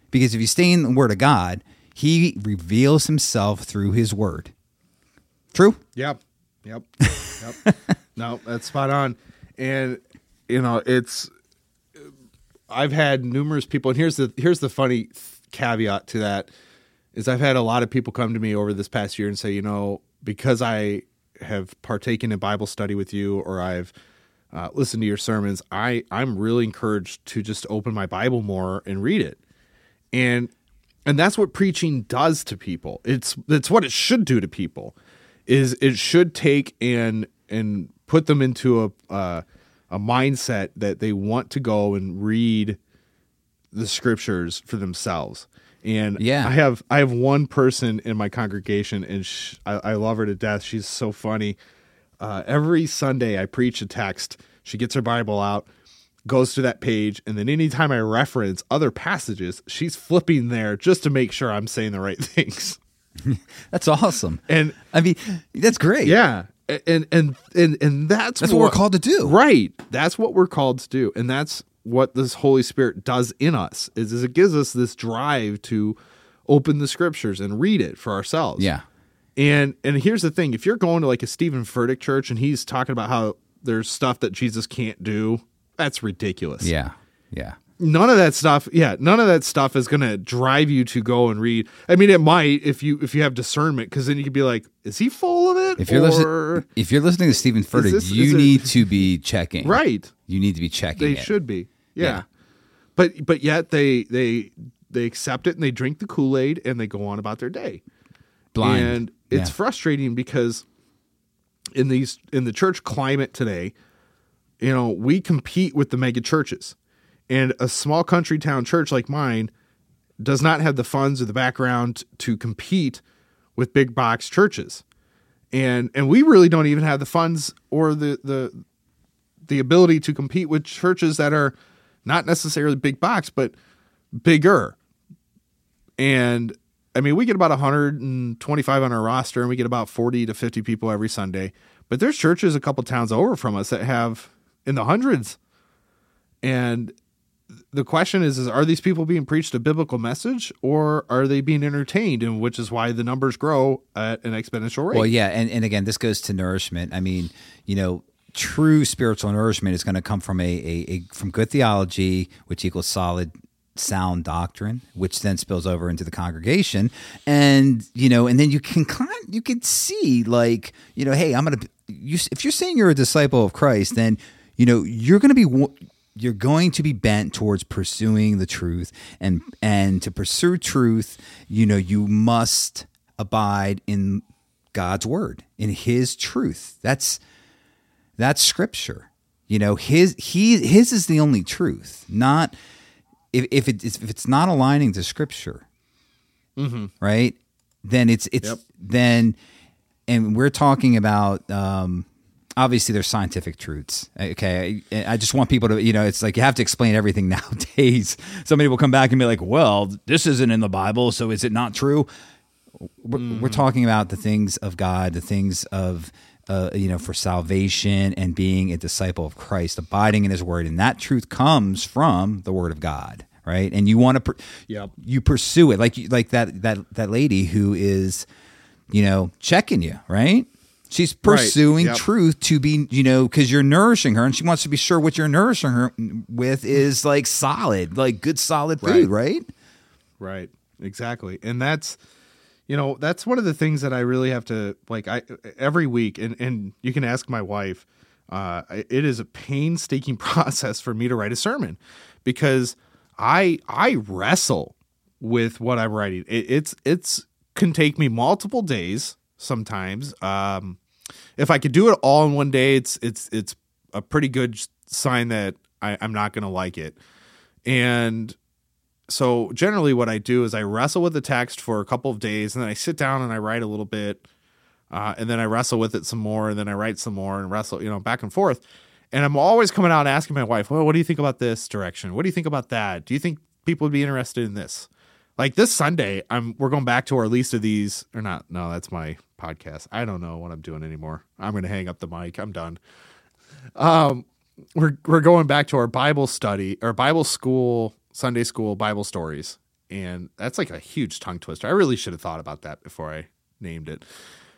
Because if you stay in the word of God, he reveals himself through his word. True? Yep. Yep. Yep. no, that's spot on. And you know, it's I've had numerous people and here's the here's the funny caveat to that is I've had a lot of people come to me over this past year and say, you know, because I have partaken in Bible study with you or I've uh, listened to your sermons, I I'm really encouraged to just open my Bible more and read it. And and that's what preaching does to people. It's it's what it should do to people. Is it should take and and put them into a uh, a mindset that they want to go and read the scriptures for themselves. And Yeah. I have I have one person in my congregation, and sh I, I love her to death. She's so funny. Uh, every Sunday, I preach a text. She gets her Bible out, goes to that page, and then anytime I reference other passages, she's flipping there just to make sure I'm saying the right things. That's awesome. And I mean, that's great. yeah, and and and and that's That's what we're called to do. Right. That's what we're called to do, and that's what this Holy Spirit does in us. Is, is it gives us this drive to open the scriptures and read it for ourselves. Yeah. And and here's the thing: if you're going to like a Stephen Furtick church and he's talking about how there's stuff that Jesus can't do, that's ridiculous. Yeah. Yeah. None of that stuff, yeah, none of that stuff is going to drive you to go and read. I mean, it might if you if you have discernment, because then you could be like, is he full of it? If you're Or- listening, if you're listening to Stephen Furtick, this- you is it- need to be checking. right, You need to be checking. they it. should be, yeah. Yeah. But but yet they they they accept it and they drink the Kool Aid and they go on about their day. blind. And it's Yeah. frustrating because in these in the church climate today, you know, we compete with the mega churches. And a small country town church like mine does not have the funds or the background to compete with big box churches. And and we really don't even have the funds or the the the ability to compete with churches that are not necessarily big box but bigger. And I mean, we get about 125 on our roster, and we get about 40 to 50 people every Sunday. But there's churches a couple towns over from us that have in the hundreds. And the question is, is are these people being preached a biblical message or are they being entertained? And which is why the numbers grow at an exponential rate. Well, yeah, and, and again, this goes to nourishment. I mean, you know, true spiritual nourishment is going to come from a, a, a from good theology, which equals solid, sound doctrine, which then spills over into the congregation, and you know, and then you can kind you can see like you know, hey, I'm gonna you if you're saying you're a disciple of Christ, then you know you're going to be. You're going to be bent towards pursuing the truth, and and to pursue truth, you know, you must abide in God's word, in His truth. That's that's scripture. You know, his he his is the only truth. Not if if it if it's not aligning to scripture, right? Then it's it's Yep. then, and we're talking about. um Obviously, there's scientific truths. Okay, I, I just want people to, you know, it's like you have to explain everything nowadays. Somebody will come back and be like, "Well, this isn't in the Bible, so is it not true?" we're, we're talking about the things of God, the things of uh, you know for salvation and being a disciple of Christ, abiding in His Word, and that truth comes from the Word of God, right? And you want to, per- Yep. you pursue it like you- like that that that lady who is, you know, checking you, right? She's pursuing Yep. truth to be, you know, because you're nourishing her, and she wants to be sure what you're nourishing her with is like solid, like good, solid food, right? Right. Exactly. And that's you know, that's one of the things that I really have to like I every week and and you can ask my wife uh it is a painstaking process for me to write a sermon because I I wrestle with what I'm writing. It, it's it's can take me multiple days sometimes. Um if I could do it all in one day, it's it's it's a pretty good sign that I, I'm not going to like it. And so generally what I do is I wrestle with the text for a couple of days and then I sit down and I write a little bit uh, and then I wrestle with it some more and then I write some more and wrestle, you know, back and forth. And I'm always coming out asking my wife, well, what do you think about this direction? What do you think about that? Do you think people would be interested in this? Like this Sunday, I'm we're going back to our least of these or not. No, that's my podcast. I don't know what I'm doing anymore. I'm going to hang up the mic. I'm done. Um, we're we're going back to our Bible study or Bible school, Sunday school Bible stories, and that's like a huge tongue twister. I really should have thought about that before I named it.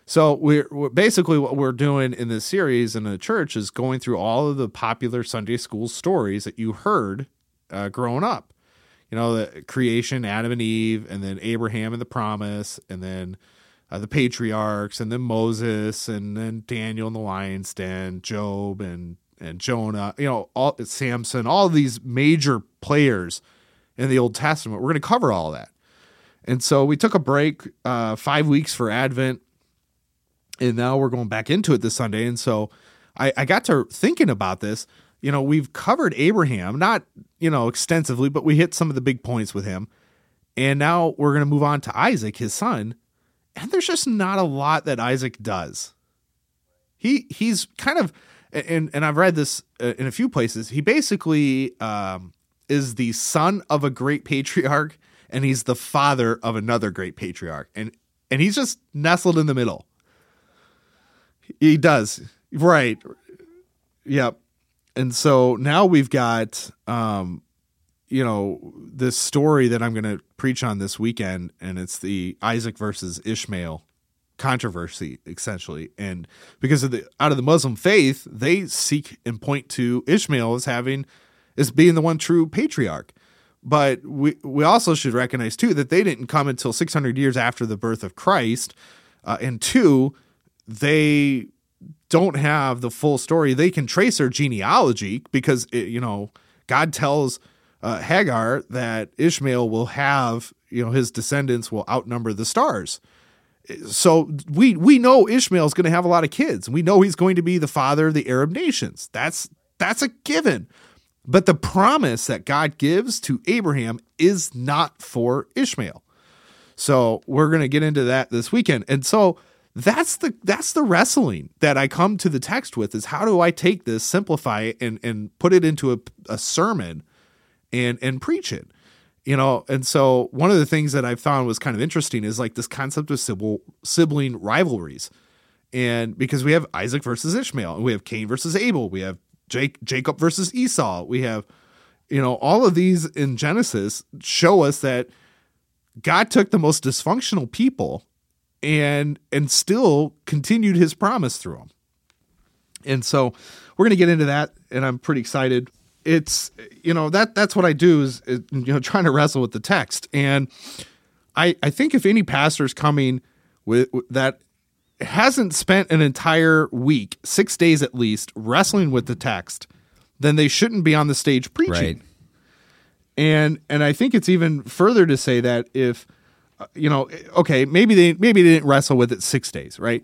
So we're, we're basically what we're doing in this series in the church is going through all of the popular Sunday school stories that you heard uh, growing up. You know, the creation, Adam and Eve, and then Abraham and the promise, and then uh, the patriarchs, and then Moses, and then Daniel in the lion's den, Job, and and Jonah. You know, all Samson, all these major players in the Old Testament. We're going to cover all that. And so we took a break, uh, five weeks for Advent, and now we're going back into it this Sunday. And so I, I got to thinking about this. You know, we've covered Abraham, not, you know, extensively, but we hit some of the big points with him. And now we're going to move on to Isaac, his son. And there's just not a lot that Isaac does. He he's kind of and and I've read this uh, in a few places. He basically um, is the son of a great patriarch, and he's the father of another great patriarch, and and he's just nestled in the middle. He does right, yep. And so now we've got, um, you know, this story that I'm going to preach on this weekend, and it's the Isaac versus Ishmael controversy, essentially. And because of the out of the Muslim faith, they seek and point to Ishmael as having as being the one true patriarch. But we we also should recognize too that they didn't come until 600 years after the birth of Christ, uh, and two, they don't have the full story. They can trace their genealogy because it, you know God tells uh, Hagar that Ishmael will have you know his descendants will outnumber the stars. So we we know Ishmael's going to have a lot of kids. We know he's going to be the father of the Arab nations. That's that's a given. But the promise that God gives to Abraham is not for Ishmael. So we're going to get into that this weekend. And so that's the that's the wrestling that I come to the text with is how do I take this, simplify it, and and put it into a, a sermon and and preach it. You know, and so one of the things that I found was kind of interesting is like this concept of sibling rivalries. And because we have Isaac versus Ishmael, and we have Cain versus Abel, we have Jake, Jacob versus Esau. We have, you know, all of these in Genesis show us that God took the most dysfunctional people and and still continued his promise through them. And so we're going to get into that and I'm pretty excited. It's you know that that's what I do is, is you know trying to wrestle with the text and I I think if any pastor's coming with, with that hasn't spent an entire week, six days at least, wrestling with the text, then they shouldn't be on the stage preaching. Right. And and I think it's even further to say that if uh, you know, okay, maybe they maybe they didn't wrestle with it six days, right?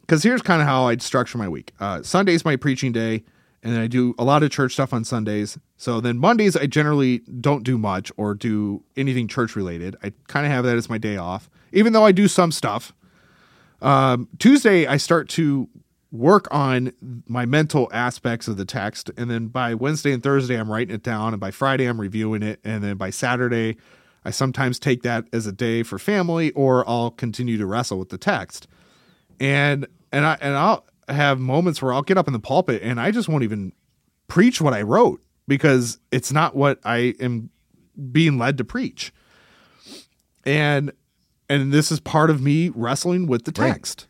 Because here's kind of how I'd structure my week. Uh, Sunday's my preaching day, and I do a lot of church stuff on Sundays. So then Mondays I generally don't do much or do anything church related. I kind of have that as my day off, even though I do some stuff um, Tuesday, I start to work on my mental aspects of the text. And then by Wednesday and Thursday, I'm writing it down. And by Friday, I'm reviewing it. And then by Saturday, I sometimes take that as a day for family or I'll continue to wrestle with the text. And, and I, and I'll have moments where I'll get up in the pulpit and I just won't even preach what I wrote because it's not what I am being led to preach. And and this is part of me wrestling with the text.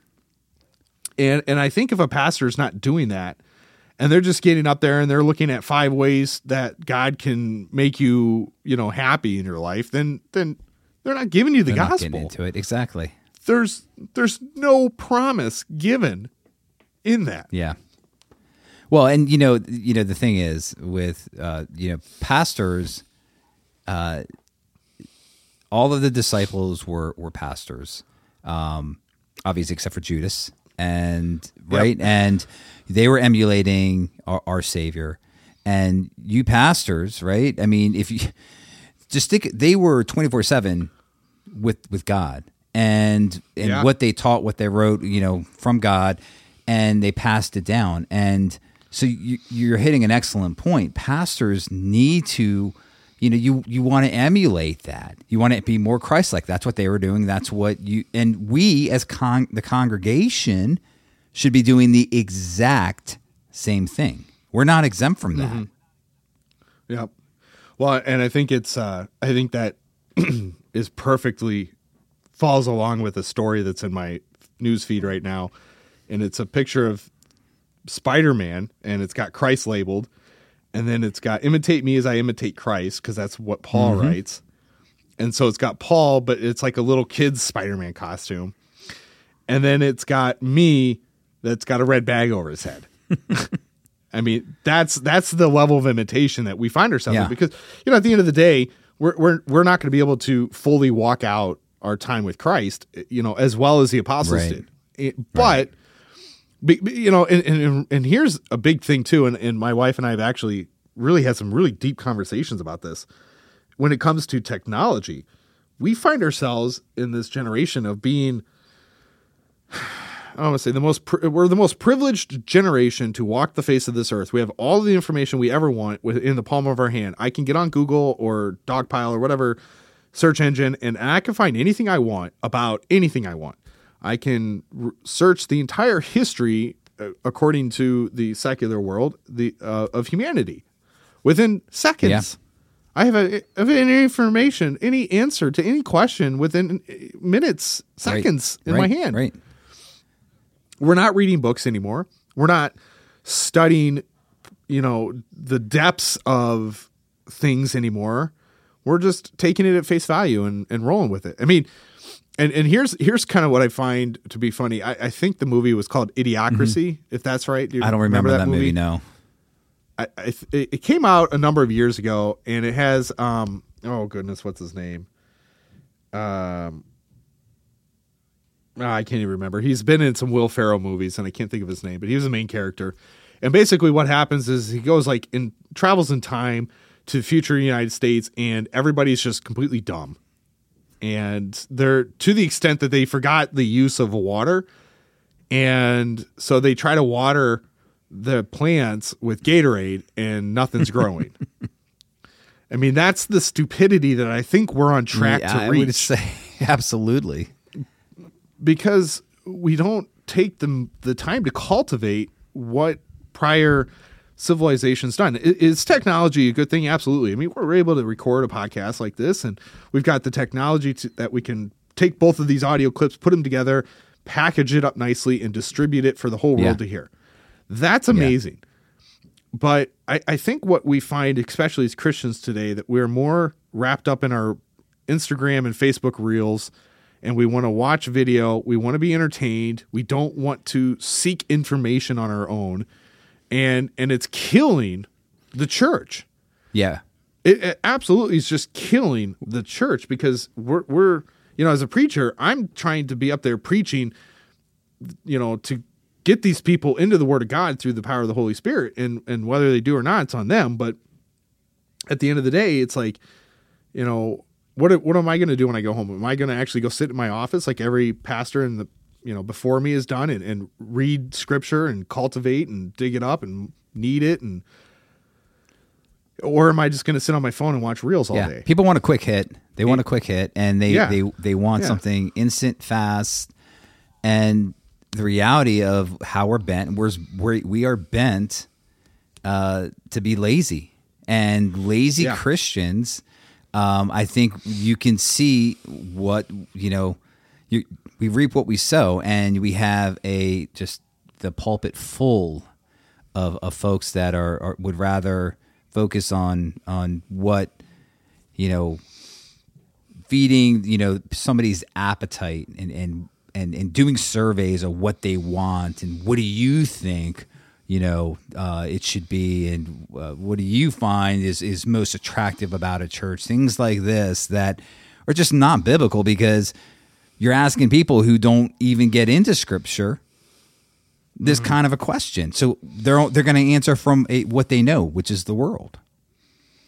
Right. And and I think if a pastor is not doing that, and they're just getting up there and they're looking at five ways that God can make you, you know, happy in your life, then then they're not giving you the they're gospel. into it exactly. There's there's no promise given in that. Yeah. Well, and you know, you know, the thing is with uh, you know, pastors, uh, all of the disciples were were pastors, um, obviously except for Judas, and right, yep. and they were emulating our, our, Savior, and you pastors, right? I mean, if you just think, they were twenty four seven with with God, and and yeah. what they taught, what they wrote, you know, from God, and they passed it down, and so you, you're hitting an excellent point. Pastors need to you know you you want to emulate that. You want to be more christ-like. That's what they were doing. That's what you and we as con- the congregation should be doing the exact same thing. We're not exempt from that. Mm-hmm. yep. Well and i think it's uh i think that is perfectly falls along with a story that's in my news feed right now and it's a picture of spider-man and it's got christ labeled and then it's got imitate me as I imitate Christ because that's what Paul mm-hmm. writes. And so it's got Paul, but it's like a little kid's Spider-Man costume. And then it's got me that's got a red bag over his head. I mean, that's that's the level of imitation that we find ourselves yeah. in because you know at the end of the day, we're we're we're not going to be able to fully walk out our time with Christ, you know, as well as the apostles right. did. It, but right you know, and, and and here's a big thing too, and, and my wife and I have actually really had some really deep conversations about this. When it comes to technology, we find ourselves in this generation of being I want to say the most we're the most privileged generation to walk the face of this earth. We have all the information we ever want within the palm of our hand. I can get on Google or Dogpile or whatever search engine and I can find anything I want about anything I want. I can r- search the entire history, uh, according to the secular world, the uh, of humanity within seconds. Yeah. I have, a, I have any information, any answer to any question within minutes, seconds in right, my hand. Right. We're not reading books anymore. We're not studying, you know, the depths of things anymore. We're just taking it at face value and, and rolling with it. I mean, and and here's here's kind of what I find to be funny. I, I think the movie was called Idiocracy, if that's right. Do Mm-hmm. I don't remember, that, movie? No. I, I th- it came out a number of years ago, and it has um oh goodness, what's his name? Um, ah, I can't even remember. He's been in some Will Ferrell movies, and I can't think of his name, but he was the main character. And basically, what happens is he goes like in travels in time to the future United States, and everybody's just completely dumb. And they're to the extent that they forgot the use of water, and so they try to water the plants with Gatorade, and nothing's growing. I mean, that's the stupidity that I think we're on track Yeah, to I reach would say absolutely. because we don't take the the time to cultivate what prior civilizations done. Is technology a good thing? Absolutely. I mean, we're able to record a podcast like this, and we've got the technology to, that we can take both of these audio clips, put them together, package it up nicely, and distribute it for the whole world Yeah. to hear. That's amazing. But I, I think what we find, especially as Christians today, that we're more wrapped up in our Instagram and Facebook reels, and we want to watch video. We want to be entertained. We don't want to seek information on our own, and and it's killing the church. Yeah. It, it absolutely is just killing the church because we're we're you know as a preacher, I'm trying to be up there preaching, you know, to get these people into the Word of God through the power of the Holy Spirit, and and whether they do or not, it's on them. But at the end of the day, it's like, you know, what what am I going to do when I go home? Am I going to actually go sit in my office like every pastor in the you know before me is done and, and read scripture and cultivate and dig it up and need it and or am I just going to sit on my phone and watch reels all yeah. day? People want a quick hit. They want a quick hit, and they Yeah. they they want Yeah. something instant, fast, and the reality of how we're bent. We're, we're we are bent uh, to be lazy, and lazy. Christians. Um, I think you can see what you know. You, we reap what we sow, and we have a just the pulpit full of, of folks that are, are would rather focus on on what you know feeding you know somebody's appetite and and and, and doing surveys of what they want and what do you think you know uh, it should be and uh, what do you find is is most attractive about a church? Things like this that are just not biblical because you're asking people who don't even get into scripture this mm. kind of a question. So they're they're going to answer from a, what they know, which is the world.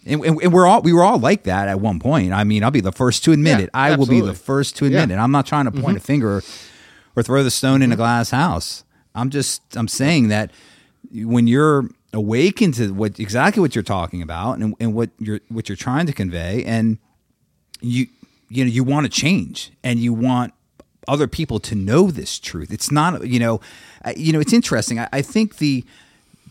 And, and, and we're all we were all like that at one point. I mean, I'll be the first to admit Yeah, it. I will be the first to admit Yeah. it. I'm not trying to point mm-hmm. a finger or throw the stone in a mm-hmm. glass house. I'm just I'm saying that when you're awakened to what exactly what you're talking about and, and what you're what you're trying to convey, and you you know you want to change and you want other people to know this truth. It's not you know you know it's interesting. I, I think the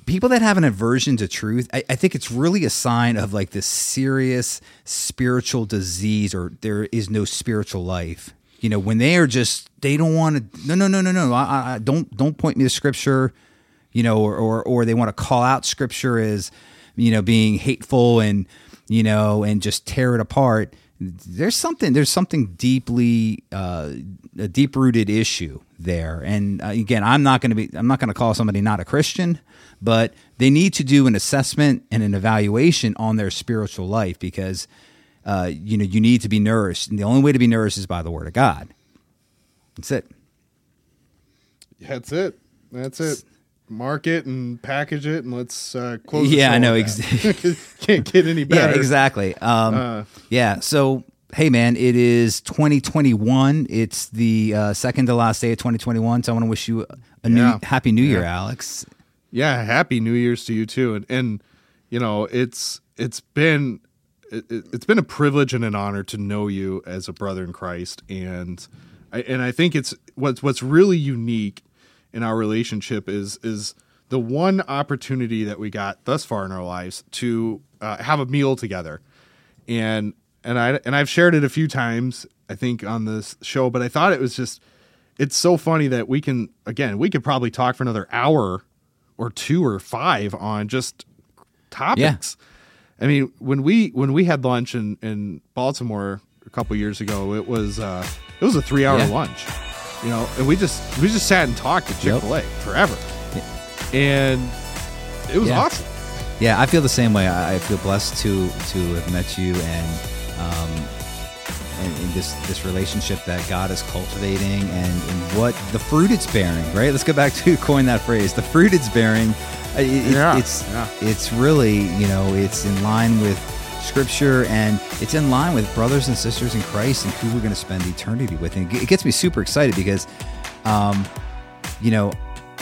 people that have an aversion to truth I, I think it's really a sign of like this serious spiritual disease or there is no spiritual life. You know when they are just they don't want to no no no no no. I, I, don't don't point me to scripture you know or, or or they want to call out scripture as you know being hateful and you know and just tear it apart there's something there's something deeply uh, a deep rooted issue there and uh, again i'm not going to be i'm not going to call somebody not a christian but they need to do an assessment and an evaluation on their spiritual life because uh, you know you need to be nourished and the only way to be nourished is by the word of god that's it That's it. That's it. Mark it and package it, and let's uh, close. Yeah, I know, that. Can't get any better. Yeah, exactly. Um, Uh, yeah. So, hey, man, it is 2021. It's the uh, second to last day of 2021. So I want to wish you a new Yeah. happy New Year, Alex. Yeah, happy New Year's to you too. And and you know, it's it's been it, it's been a privilege and an honor to know you as a brother in Christ. And I and I think it's what's what's really unique in our relationship is is the one opportunity that we got thus far in our lives to uh, have a meal together. and and I and I've shared it a few times I think on this show, but I thought it was just it's so funny that we can again we could probably talk for another hour or two or five on just topics. I mean, when we when we had lunch in in Baltimore a couple years ago, it was uh it was a three hour Yeah. lunch, you know, and we just we just sat and talked at Chick Fil A forever, and it was Yeah. awesome. Yeah, I feel the same way. I feel blessed to to have met you and um, and, and this this relationship that God is cultivating and, and what the fruit it's bearing. Right. Let's go back to coin that phrase. The fruit it's bearing. it- Yeah, it's yeah. it's really you know it's in line with Scripture and it's in line with brothers and sisters in Christ and who we're going to spend eternity with. And it gets me super excited because, um, you know,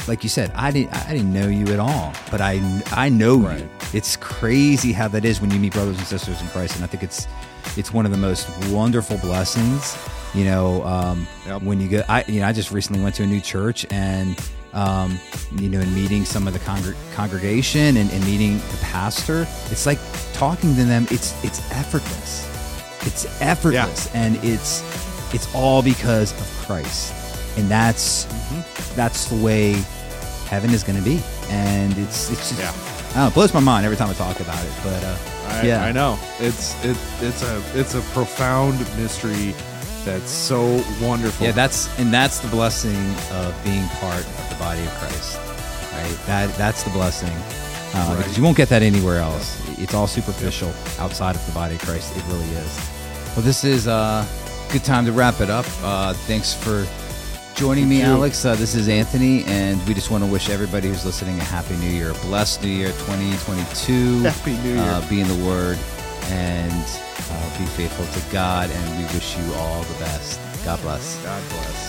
like you said, I didn't I didn't know you at all, but I I know Right. you. It's crazy how that is when you meet brothers and sisters in Christ, and I think it's it's one of the most wonderful blessings. You know, um, Yep. when you go, I you know, I just recently went to a new church, and um, you know, and meeting some of the congr- congregation and, and meeting the pastor, it's like talking to them. It's it's effortless. It's effortless, and it's it's all because of Christ, and that's that's the way heaven is going to be. And it's it's just Yeah. I don't know, it blows my mind every time I talk about it. But uh, I, yeah, I know it's it it's a it's a profound mystery that's so wonderful. Yeah, that's and that's the blessing of being part of the body of Christ, right? That that's the blessing uh, Right. because you won't get that anywhere else. It's all superficial outside of the body of Christ. It really is. Well, this is a good time to wrap it up. Uh, thanks for joining me, you. Alex. Uh, this is Anthony, and we just want to wish everybody who's listening a happy New Year, a blessed New Year, 2022. Happy New Year. Uh, be in the Word and uh, be faithful to God, and we wish you all the best. God bless. God bless.